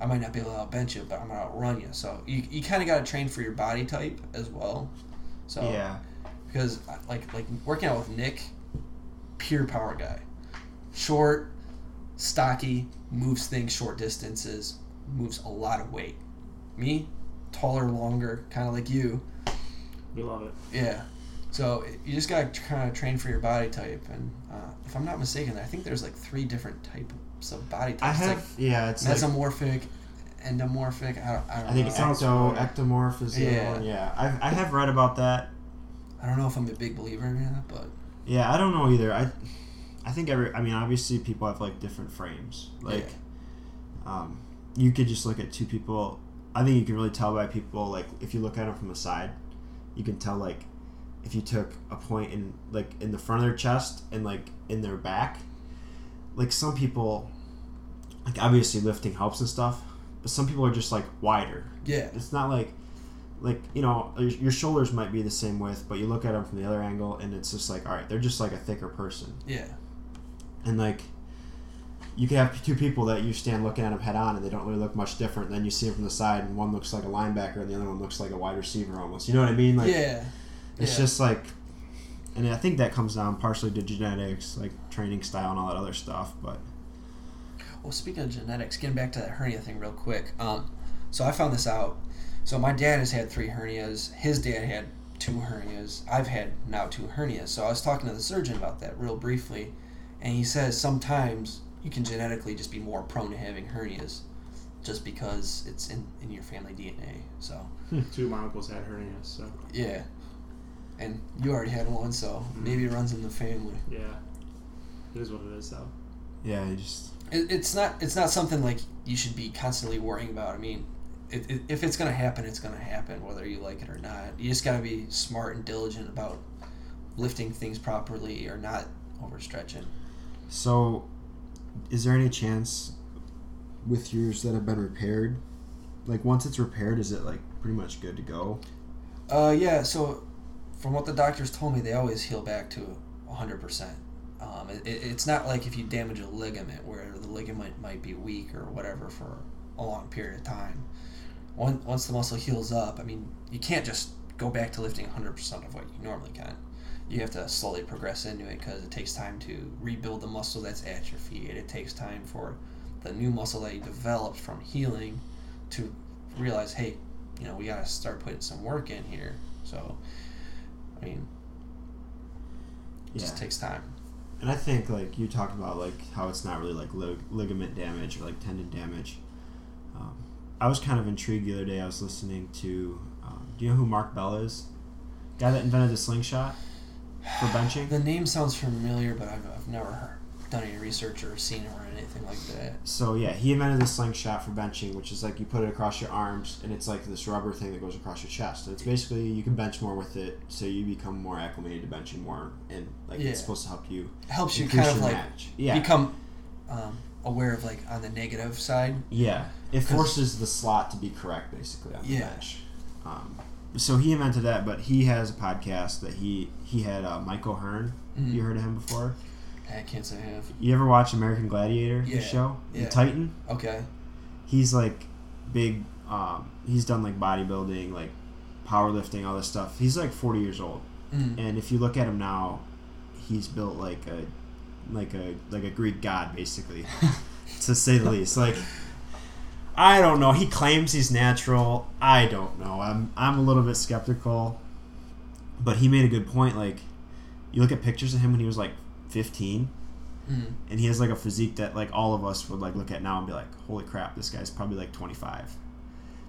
I might not be able to bench you, but I'm gonna outrun you. So you, you kind of got to train for your body type as well. So yeah. because uh, like like working out with Nick, pure power guy, short, stocky, moves things short distances, moves a lot of weight. Me, taller, longer, kind of like you. We love it. Yeah. So you just gotta kind of train for your body type, and uh, if I'm not mistaken, I think there's like three different types of body types. I It's have. like yeah, it's like. mesomorphic, endomorphic. I don't, I don't I think know. sounds ecto, familiar. ectomorph is the other Yeah. one. Yeah, I, I have read about that. I don't know if I'm a big believer in that, but Yeah, I don't know either. I, I think every. I mean, obviously, people have like different frames. Like, um, you could just look at two people. I think you can really tell by people. Like, if you look at them from the side, you can tell like, if you took a point in like in the front of their chest and like in their back. Like some people, like obviously lifting helps and stuff, but some people are just like wider. yeah, It's not like, like you know, your- shoulders might be the same width, but you look at them from the other angle, and it's just like, all right, they're just like a thicker person, yeah, and like, you can have two people that you stand looking at them head on, and they don't really look much different. Then you see them from the side, and one looks like a linebacker, and the other one looks like a wide receiver almost. You know what I mean? Like, yeah, it's yeah. just like, and I think that comes down partially to genetics, like training style and all that other stuff. But Well, speaking of genetics, getting back to that hernia thing real quick. Um, so I found this out. So my dad has had three hernias. His dad had two hernias. I've had now two hernias. So I was talking to the surgeon about that real briefly, and he says sometimes you can genetically just be more prone to having hernias, just because it's in, in your family DNA. So Two of my uncles had hernias, so yeah, and you already had one, so maybe it runs in the family. yeah. It is what it is, though. yeah, you just It, it's not it's not something like you should be constantly worrying about. I mean, it, it, if it's gonna happen, it's gonna happen, whether you like it or not. You just gotta be smart and diligent about lifting things properly or not overstretching. So, is there any chance with yours that have been repaired? Like once it's repaired, is it like pretty much good to go? Uh, yeah. So, from what the doctors told me, they always heal back to hundred percent. Um, it, it- it's not like if you damage a ligament where the ligament might be weak or whatever for a long period of time. Once the muscle heals up, I mean, you can't just go back to lifting hundred percent of what you normally can. You have to slowly progress into it because it takes time to rebuild the muscle that's atrophied. It takes time for the new muscle that you developed from healing to realize, hey, you know, we got to start putting some work in here. So, I mean, it just takes time. And I think like you talked about like how it's not really like lig- ligament damage or like tendon damage. Um, I was kind of intrigued the other day. I was listening to. Um, do you know who Mark Bell is? Guy that invented the slingshot for benching. The name sounds familiar, but I've, I've never heard, done any research or seen or anything like that. So yeah, he invented the slingshot for benching, which is like you put it across your arms, and it's like this rubber thing that goes across your chest. And it's basically you can bench more with it, so you become more acclimated to benching more, and like Yeah. it's supposed to help you It helps you kind of like. Yeah, become um, aware of like on the negative side. yeah. it forces the slot to be correct, basically on the Yeah. bench. Um, so he invented that, but he has a podcast that he he had uh, Hearn. O'Hearn. Mhm. You heard of him before? I can't say I have. You ever watch American Gladiator? Yeah, The show, yeah. the Titan. Okay. he's like big um, he's done like bodybuilding like powerlifting all this stuff he's like 40 years old Mm. and if you look at him now he's built like a like a like a greek god basically to say the least like i don't know he claims he's natural i don't know i'm i'm a little bit skeptical but he made a good point like you look at pictures of him when he was like 15 Mm. and he has like a physique that like all of us would like look at now and be like holy crap this guy's probably like 25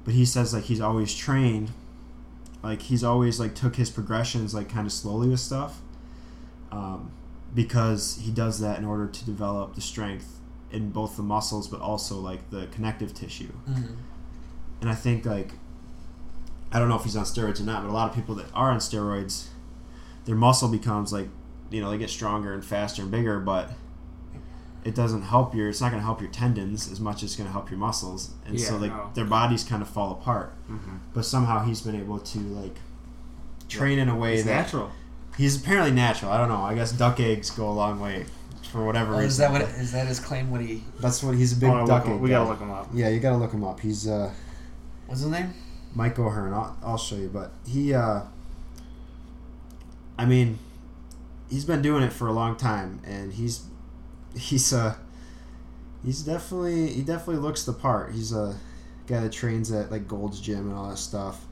but he says like he's always trained like he's always like took his progressions like kind of slowly with stuff um, because he does that in order to develop the strength in both the muscles but also like the connective tissue. Mhm. And I think like I don't know if he's on steroids or not, but a lot of people that are on steroids, their muscle becomes like you know they get stronger and faster and bigger, but it doesn't help your. It's not going to help your tendons as much as it's going to help your muscles, and so like no. their bodies kind of fall apart. Mm-hmm. But somehow he's been able to like train in a way It's that natural. he's apparently natural. I don't know. I guess duck eggs go a long way for whatever Oh, reason. is that what is that his claim? What he? That's what he's a big Oh, duck him- egg. we gotta look him up. Yeah, you gotta look him up. He's uh, What's his name? Mike O'Hearn. I'll, I'll show you, but he, uh, I mean, he's been doing it for a long time, and he's he's uh he's definitely he definitely looks the part. He's a guy that trains at like Gold's Gym and all that stuff.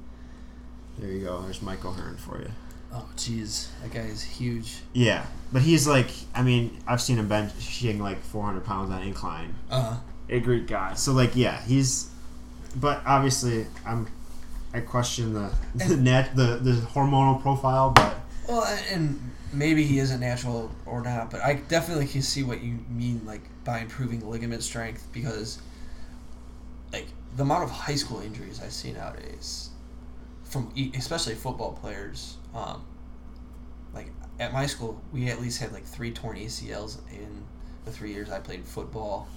There you go. There's Michael O'Hearn for you. Oh, jeez, that guy is huge. Yeah, but he's like, I mean, I've seen him benching like 400 pounds on incline. Uh huh. A Greek guy. So like, yeah, he's, but obviously, I'm, I question the the nat the, the hormonal profile, but well, and maybe he isn't natural or not, but I definitely can see what you mean, like by improving ligament strength, because, like, the amount of high school injuries I see nowadays, from especially football players, um, like at my school, we at least had like three torn ACLs in the three years I played football,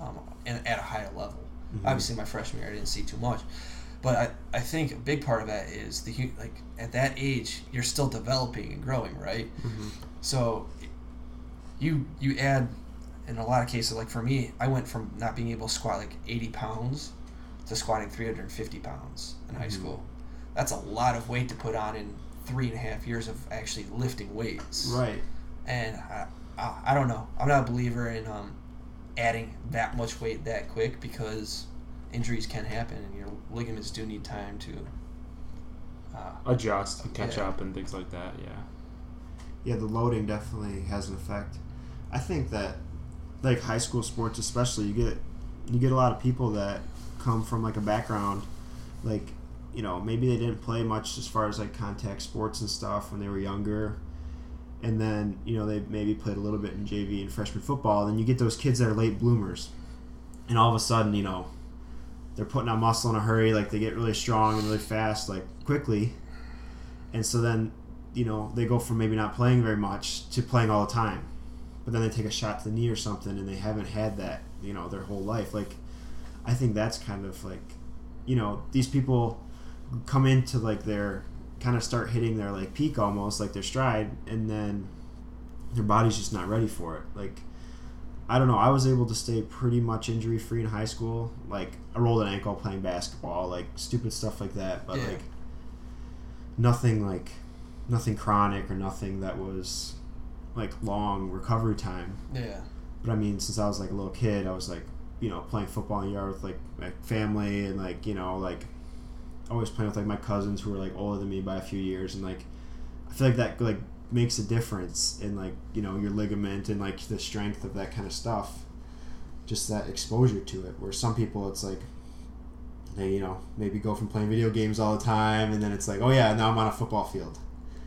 um, and at a higher level. Mhm. Obviously, my freshman year I didn't see too much, but I, I think a big part of that is the like at that age you're still developing and growing, right? So you you add in a lot of cases like for me, I went from not being able to squat like 80 pounds to squatting 350 pounds in high Mhm. school. That's a lot of weight to put on in three and a half years of actually lifting weights right. and I, I, I don't know. I'm not a believer in um, adding that much weight that quick because injuries can happen and your ligaments do need time to. Uh, Adjust and catch Yeah. up and things like that. Yeah. Yeah, the loading definitely has an effect. I think that like high school sports especially, you get you get a lot of people that come from like a background like you know, maybe they didn't play much as far as like contact sports and stuff when they were younger. And then, you know, they maybe played a little bit in JV and freshman football. Then you get those kids that are late bloomers. And all of a sudden, you know, they're putting on muscle in a hurry, like they get really strong and really fast, like quickly. And so then you know, they go from maybe not playing very much to playing all the time. But then they take a shot to the knee or something and they haven't had that, you know, their whole life. Like I think that's kind of like you know, these people come into like their kind of start hitting their like peak almost, like their stride, and then their body's just not ready for it. Like I don't know, I was able to stay pretty much injury free in high school. Like I rolled an ankle playing basketball, like stupid stuff like that. But Yeah. like nothing like nothing chronic or nothing that was like long recovery time. yeah. But I mean, since I was like a little kid, I was like, you know, playing football in the yard with like my family and like, you know, like always playing with like my cousins who were like older than me by a few years and like I feel like that like makes a difference in like, you know, your ligament and like the strength of that kind of stuff. Just that exposure to it. Where some people it's like they, you know, maybe go from playing video games all the time and then it's like, oh yeah, now I'm on a football field.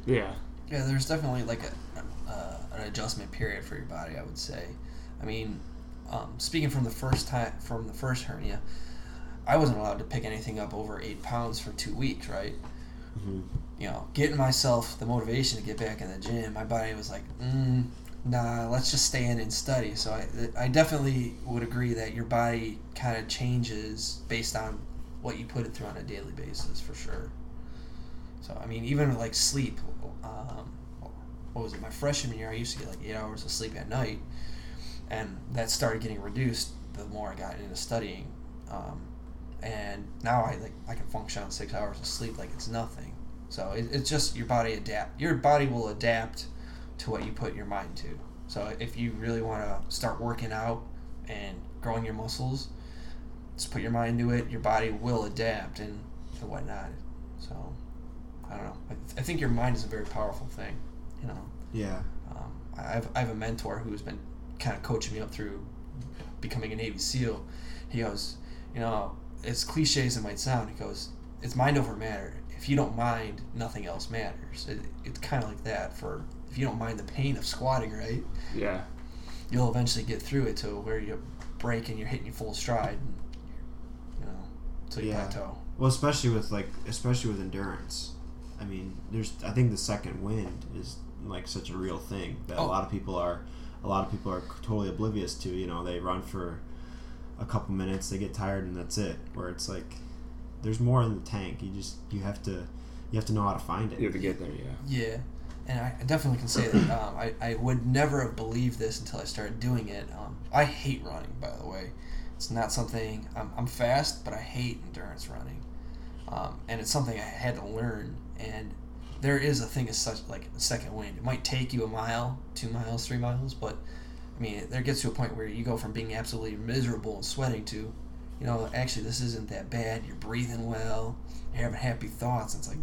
Yeah. Yeah, there's definitely like a, uh, an adjustment period for your body. I would say. I mean, um, speaking from the first time from the first hernia, I wasn't allowed to pick anything up over eight pounds for two weeks. Right. Mm-hmm. You know, getting myself the motivation to get back in the gym, my body was like, mm, nah, let's just stay in and study. So I, I definitely would agree that your body kind of changes based on what you put it through on a daily basis, for sure. So I mean, even like sleep. Um, what was it? My freshman year, I used to get like eight hours of sleep at night, and that started getting reduced the more I got into studying. Um, and now I like I can function on six hours of sleep like it's nothing. So it, it's just your body adapt. Your body will adapt to what you put your mind to. So if you really want to start working out and growing your muscles, just put your mind to it. Your body will adapt and, and whatnot. So I don't know. I, I think your mind is a very powerful thing. You know, Yeah. um, I, have, I have a mentor who's been kind of coaching me up through becoming a Navy SEAL. He goes, you know, as cliche as it might sound, he goes, it's mind over matter. If you don't mind, nothing else matters. It, it's kind of like that for if you don't mind the pain of squatting, right, Yeah. you'll eventually get through it to where you break and you're hitting your full stride, and, you know, till you Yeah. plateau. Well, especially with like, especially with endurance. I mean, there's. I think the second wind is like such a real thing that a Oh. lot of people are, a lot of people are totally oblivious to. You know, they run for a couple minutes, they get tired, and that's it. Where it's like, there's more in the tank. You just you have to, you have to know how to find it. You have to get there, yeah. Yeah, and I I definitely can say that um, I, I would never have believed this until I started doing it. Um, I hate running, by the way. It's not something I'm, I'm fast, but I hate endurance running, um, and it's something I had to learn. And there is a thing as such like a second wind. It might take you a mile, two miles, three miles, but I mean, there gets to a point where you go from being absolutely miserable and sweating to, you know, actually this isn't that bad. You're breathing well. You're having happy thoughts. It's like,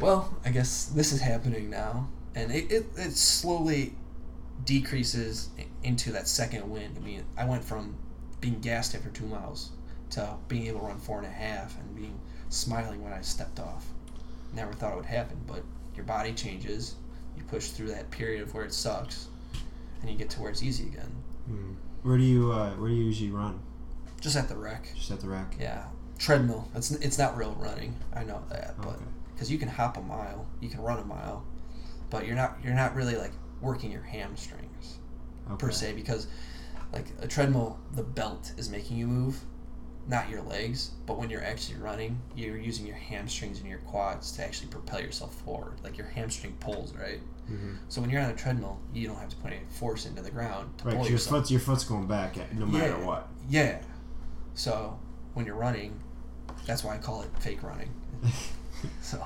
well, I guess this is happening now, and it, it, it slowly decreases into that second wind. I mean, I went from being gassed after two miles to being able to run four and a half and being smiling when I stepped off. Never thought it would happen, but your body changes. You push through that period of where it sucks, and you get to where it's easy again. Hmm. Where do you uh, Where do you usually run? Just at the rec. Just at the rack. Yeah, treadmill. It's it's not real running. I know that, but Okay. because you can hop a mile, you can run a mile, but you're not you're not really like working your hamstrings per se because like a treadmill, the belt is making you move, not your legs. But when you're actually running, you're using your hamstrings and your quads to actually propel yourself forward. Like your hamstring pulls, right? Mhm. So when you're on a treadmill, you don't have to put any force into the ground to Right. pull your yourself. foot's your foot's going back no matter Yeah. what. Yeah. So when you're running, that's why I call it fake running. So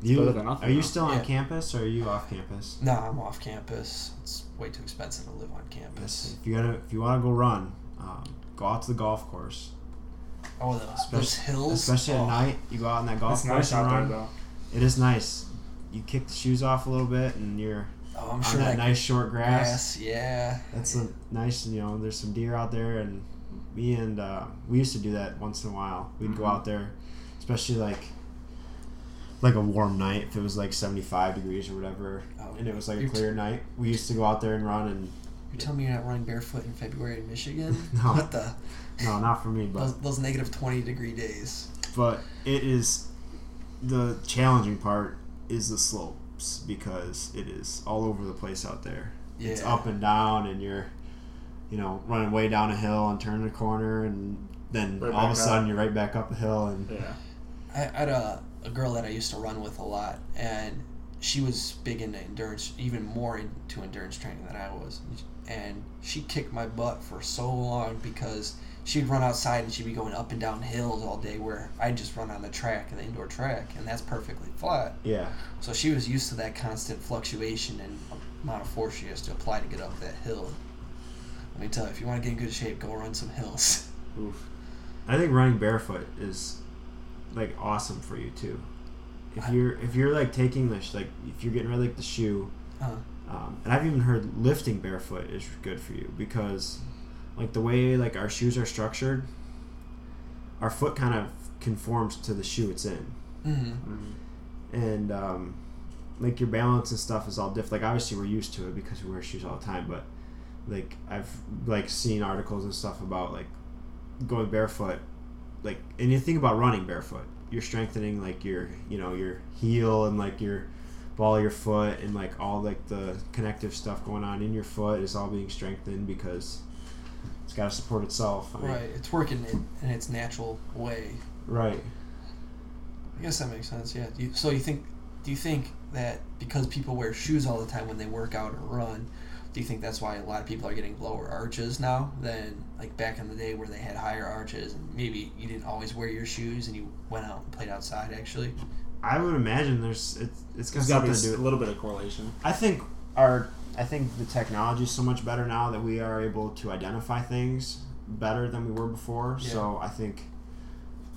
You, better than are you still on Yeah. campus or are you off campus? no, I'm off campus. It's way too expensive to live on campus. If you gotta, if you want to go run, um, go out to the golf course. Oh, the, those Especially- hills. Especially oh. at night, you go out on that golf It's course nice out and there, run. though. It is nice. You kick the shoes off a little bit, and you're Oh, I'm on sure that, that nice short grass. grass. Yeah. That's a nice. You know, there's some deer out there, and me and uh, we used to do that once in a while. We'd go Mhm. out there, especially like like a warm night if it was like 75 degrees or whatever, Oh, and it was like a you're t- clear night. We used to go out there and run, and You're telling me you're not running barefoot in February in Michigan? No. What the? no, not for me, but Those, those negative 20 degree days. but it is the challenging part is the slopes because it is all over the place out there. Yeah. It's up and down, and you're, you know, running way down a hill and turning a corner, and then Right all of a sudden up. you're right back up a hill, and Yeah. I, I had a, a girl that I used to run with a lot, and she was big into endurance, even more into endurance training than I was. And she kicked my butt for so long because she'd run outside and she'd be going up and down hills all day, where I'd just run on the track, the indoor track, and that's perfectly flat. yeah, So she was used to that constant fluctuation and amount of force she has to apply to get up that hill. Let me tell you, if you want to get in good shape, go run some hills. Oof. I think running barefoot is like awesome for you too. If you're if you're like taking the sh- like if you're getting rid of like the shoe, Uh, um, and I've even heard lifting barefoot is good for you because like the way like our shoes are structured, our foot kind of conforms to the shoe it's in. mm-hmm. Mm. and um, like your balance and stuff is all different. Like obviously we're used to it because we wear shoes all the time, but like I've like seen articles and stuff about like going barefoot, like and you think about running barefoot, you're strengthening like your you know your heel and like your ball of your foot and like all like the connective stuff going on in your foot is all being strengthened because it's got to support itself. I mean, Right, it's working in, in its natural way. Right. I guess that makes sense. Yeah. Do you, so you think? Do you think that because people wear shoes all the time when they work out or run, do you think that's why a lot of people are getting lower arches now than like back in the day where they had higher arches and maybe you didn't always wear your shoes and you went out and played outside actually? I would imagine there's it's it's got There's got to something be to do with a little bit of correlation. I think our I think the technology is so much better now that we are able to identify things better than we were before. Yeah. So I think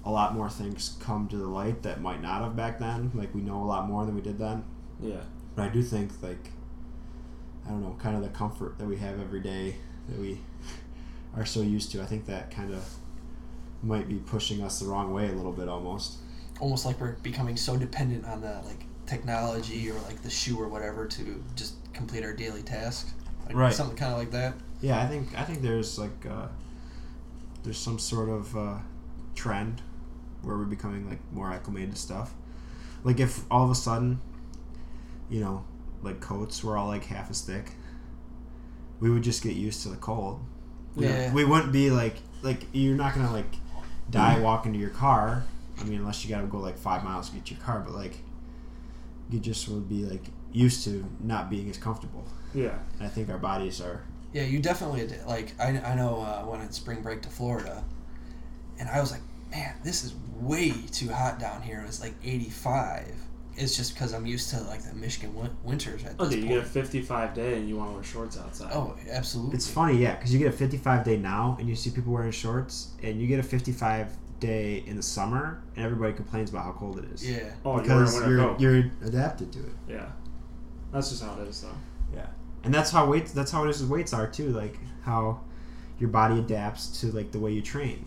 a lot more things come to the light that might not have back then. Like we know a lot more than we did then. Yeah. But I do think like I don't know, kind of the comfort that we have every day that we are so used to. I think that kind of might be pushing us the wrong way a little bit almost. Almost like we're becoming so dependent on the like technology or like the shoe or whatever to just complete our daily task. Like Right. Something kind of like that. Yeah, I think I think there's like uh, there's some sort of uh, trend where we're becoming like more acclimated to stuff. Like if all of a sudden, you know, like coats were all like half as thick, we would just get used to the cold. We- Yeah. We wouldn't be like like you're not gonna like die walking to your car. I mean, unless you gotta go like five miles to get your car, but like you just would be like used to not being as comfortable. Yeah. And I think our bodies are Yeah, you definitely did. Like I, I know uh, when it's spring break to Florida, and I was like, man, this is way too hot down here. It was like 85. It's just because I'm used to like the Michigan win- winters at Oh, this dude, you point. get a 55 day and you want to wear shorts outside. oh, absolutely. It's funny, yeah, because you get a 55 day now, and you see people wearing shorts, and you get a 55 day in the summer, and everybody complains about how cold it is. Yeah. Oh, you're because wearing winter you're, you're adapted to it. Yeah. That's just how it is, though. Yeah, and that's how weights. That's how it is with weights are too. Like how your body adapts to like the way you train.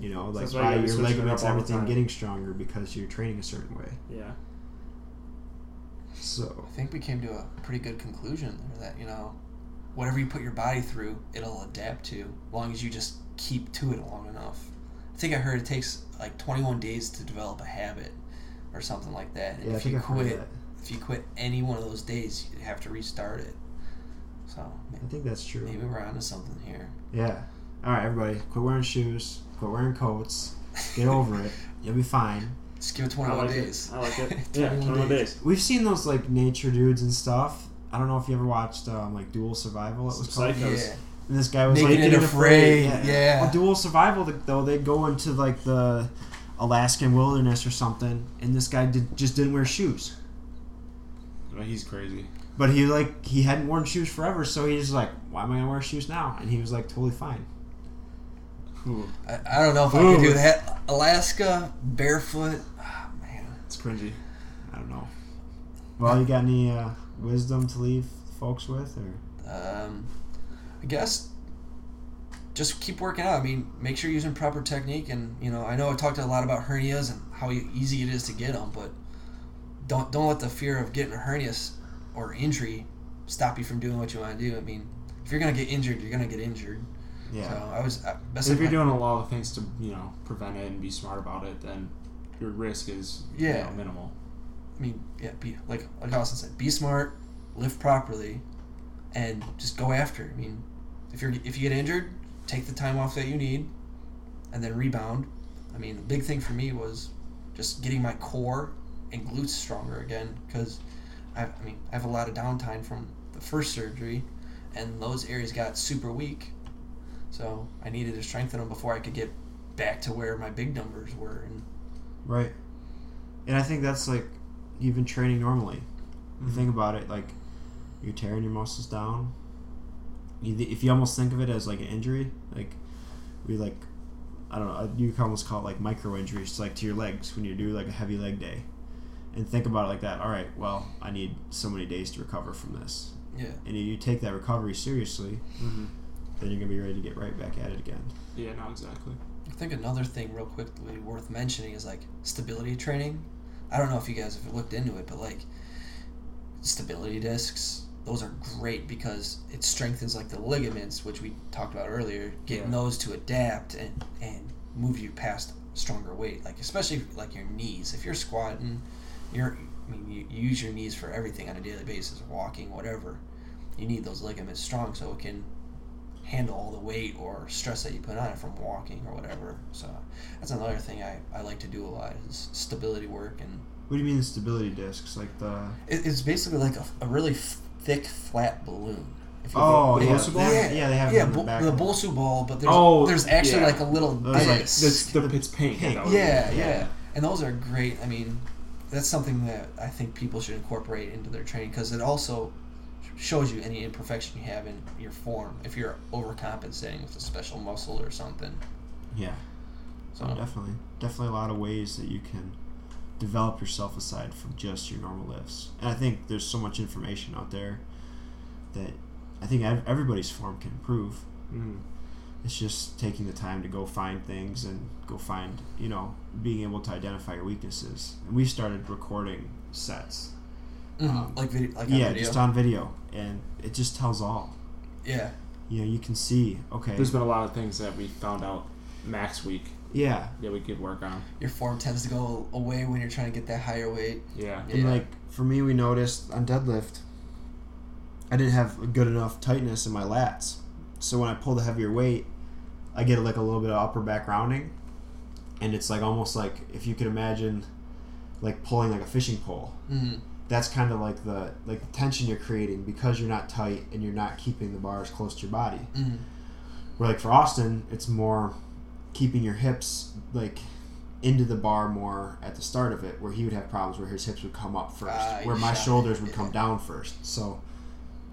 You know, like that's why you by your switching ligaments, up all the everything getting stronger because you're training a certain way. Yeah. So I think we came to a pretty good conclusion there that, you know, whatever you put your body through, it'll adapt to, as long as you just keep to it long enough. I think I heard it takes like 21 days to develop a habit or something like that. And yeah, I if you heard quit, if you quit any one of those days, you have to restart it. So I think that's true. maybe we're onto something here. Yeah. All right, everybody, quit wearing shoes. Quit wearing coats. Get over it. You'll be fine. Just give it I 21 like days. it. I like it. yeah, 21 days. We've seen those like nature dudes and stuff. I don't know if you ever watched um, like Dual Survival. It was Some called. psychos. Yeah. And this guy was Naked like and getting Afraid, Yeah. yeah. Well, dual survival though they go into like the Alaskan wilderness or something, and this guy did, just didn't wear shoes. Well, he's crazy. But he like he hadn't worn shoes forever, so he's like, why am I gonna wear shoes now? And he was like totally fine. Ooh, I, I don't know if I Ooh. could do that. Alaska, barefoot. Oh, man. it's cringy. I don't know. Well, you got any uh, wisdom to leave folks with, or Um, I guess just keep working out. I mean, make sure you're using proper technique. And you know, I know I talked a lot about hernias and how easy it is to get them, but don't don't let the fear of getting a hernia or injury stop you from doing what you want to do. I mean, if you're gonna get injured, you're gonna get injured. Yeah, So I was uh, best if you're advi- doing a lot of things to, you know, prevent it and be smart about it, then your risk is you Yeah. know, minimal. I mean, yeah, be like like Austin said, be smart, live properly, and just go after. it. I mean, if you're if you get injured, take the time off that you need, and then rebound. I mean, the big thing for me was just getting my core and glutes stronger again because I, I mean I have a lot of downtime from the first surgery, and those areas got super weak, so I needed to strengthen them before I could get back to where my big numbers were. And right. And I think that's like even training normally. Mm-hmm. You think about it, like you're tearing your muscles down. You, if you almost think of it as like an injury, like we like, I don't know, you can almost call it like micro injuries, like to your legs when you do like a heavy leg day, and think about it like that. All right, well, I need so many days to recover from this, yeah, and you take that recovery seriously, Mm-hmm. Then you're gonna be ready to get right back at it again. Yeah, no, exactly. I think another thing, real quickly, worth mentioning is like stability training. I don't know if you guys have looked into it, but like stability discs, those are great because it strengthens like the ligaments, which we talked about earlier. Getting Yeah. those to adapt and and move you past stronger weight, like especially like your knees. If you're squatting, you're I mean you, you use your knees for everything on a daily basis, walking, whatever. You need those ligaments strong so it can handle all the weight or stress that you put on it from walking or whatever. So that's another thing I, I like to do a lot is stability work and What do you mean the stability discs? Like the it, it's basically like a, a really f- thick flat balloon. If you oh the yeah, ball? have, yeah, they have yeah, them in the back. the BOSU ball, but there's Oh, there's actually yeah. like a little Those like- disc. That's the it's pink. Pink. that was it. yeah, yeah, yeah. and those are great. I mean, that's something that I think people should incorporate into their training because it also shows you any imperfection you have in your form if you're overcompensating with a special muscle or something. yeah. So Oh, definitely, definitely a lot of ways that you can develop yourself aside from just your normal lifts. And I think there's so much information out there that I think everybody's form can improve. Mhm. It's just taking the time to go find things and go find, you know, being able to identify your weaknesses. And we started recording sets Mhm. like video, like on yeah, video. just on video, and it just tells all. yeah. You know, you can see. Okay. There's been a lot of things that we found out max week yeah, that we could work on. Your form tends to go away when you're trying to get that higher weight. Yeah. and Yeah. like for me, we noticed on deadlift, I didn't have good enough tightness in my lats. So when I pull the heavier weight, I get like a little bit of upper back rounding, and it's like almost like if you could imagine, like pulling like a fishing pole. Mm. That's kind of like the like the tension you're creating because you're not tight and you're not keeping the bars close to your body. Mm. Where like for Austin, it's more keeping your hips like into the bar more at the start of it, where he would have problems where his hips would come up first, Ah, where my shot shoulders would come down first. So,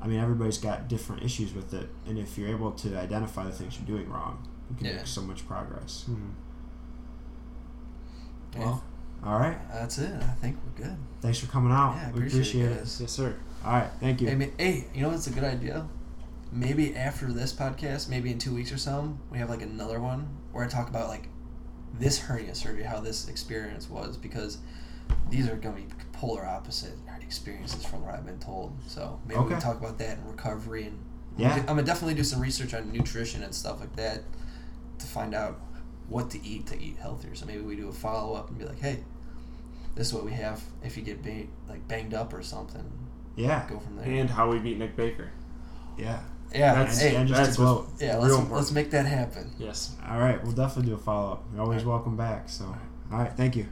I mean, everybody's got different issues with it, and if you're able to identify the things you're doing wrong, you can Yeah. make so much progress. Mhm. Well, all right. Uh, that's it. I think we're good. Thanks for coming out. Yeah, I we appreciate appreciate it. Yes, sir. All right, thank you. Hey, ma- hey, you know what's a good idea? Maybe after this podcast, maybe in two weeks or so, we have like another one where I talk about like this hernia surgery, how this experience was, because these are going to be polar opposite experiences from what I've been told. So maybe we can talk about that and recovery and Yeah. I'm gonna definitely do some research on nutrition and stuff like that to find out what to eat to eat healthier. So maybe we do a follow up and be like, hey, this is what we have if you get ba- like banged up or something. Yeah, Go from there. And how we beat Nick Baker. yeah. yeah, That's- hey, and just that's to yeah. Let's, important. let's make that happen. Yes. All right, we'll definitely do a follow up. You're always All welcome back. So, all right, thank you.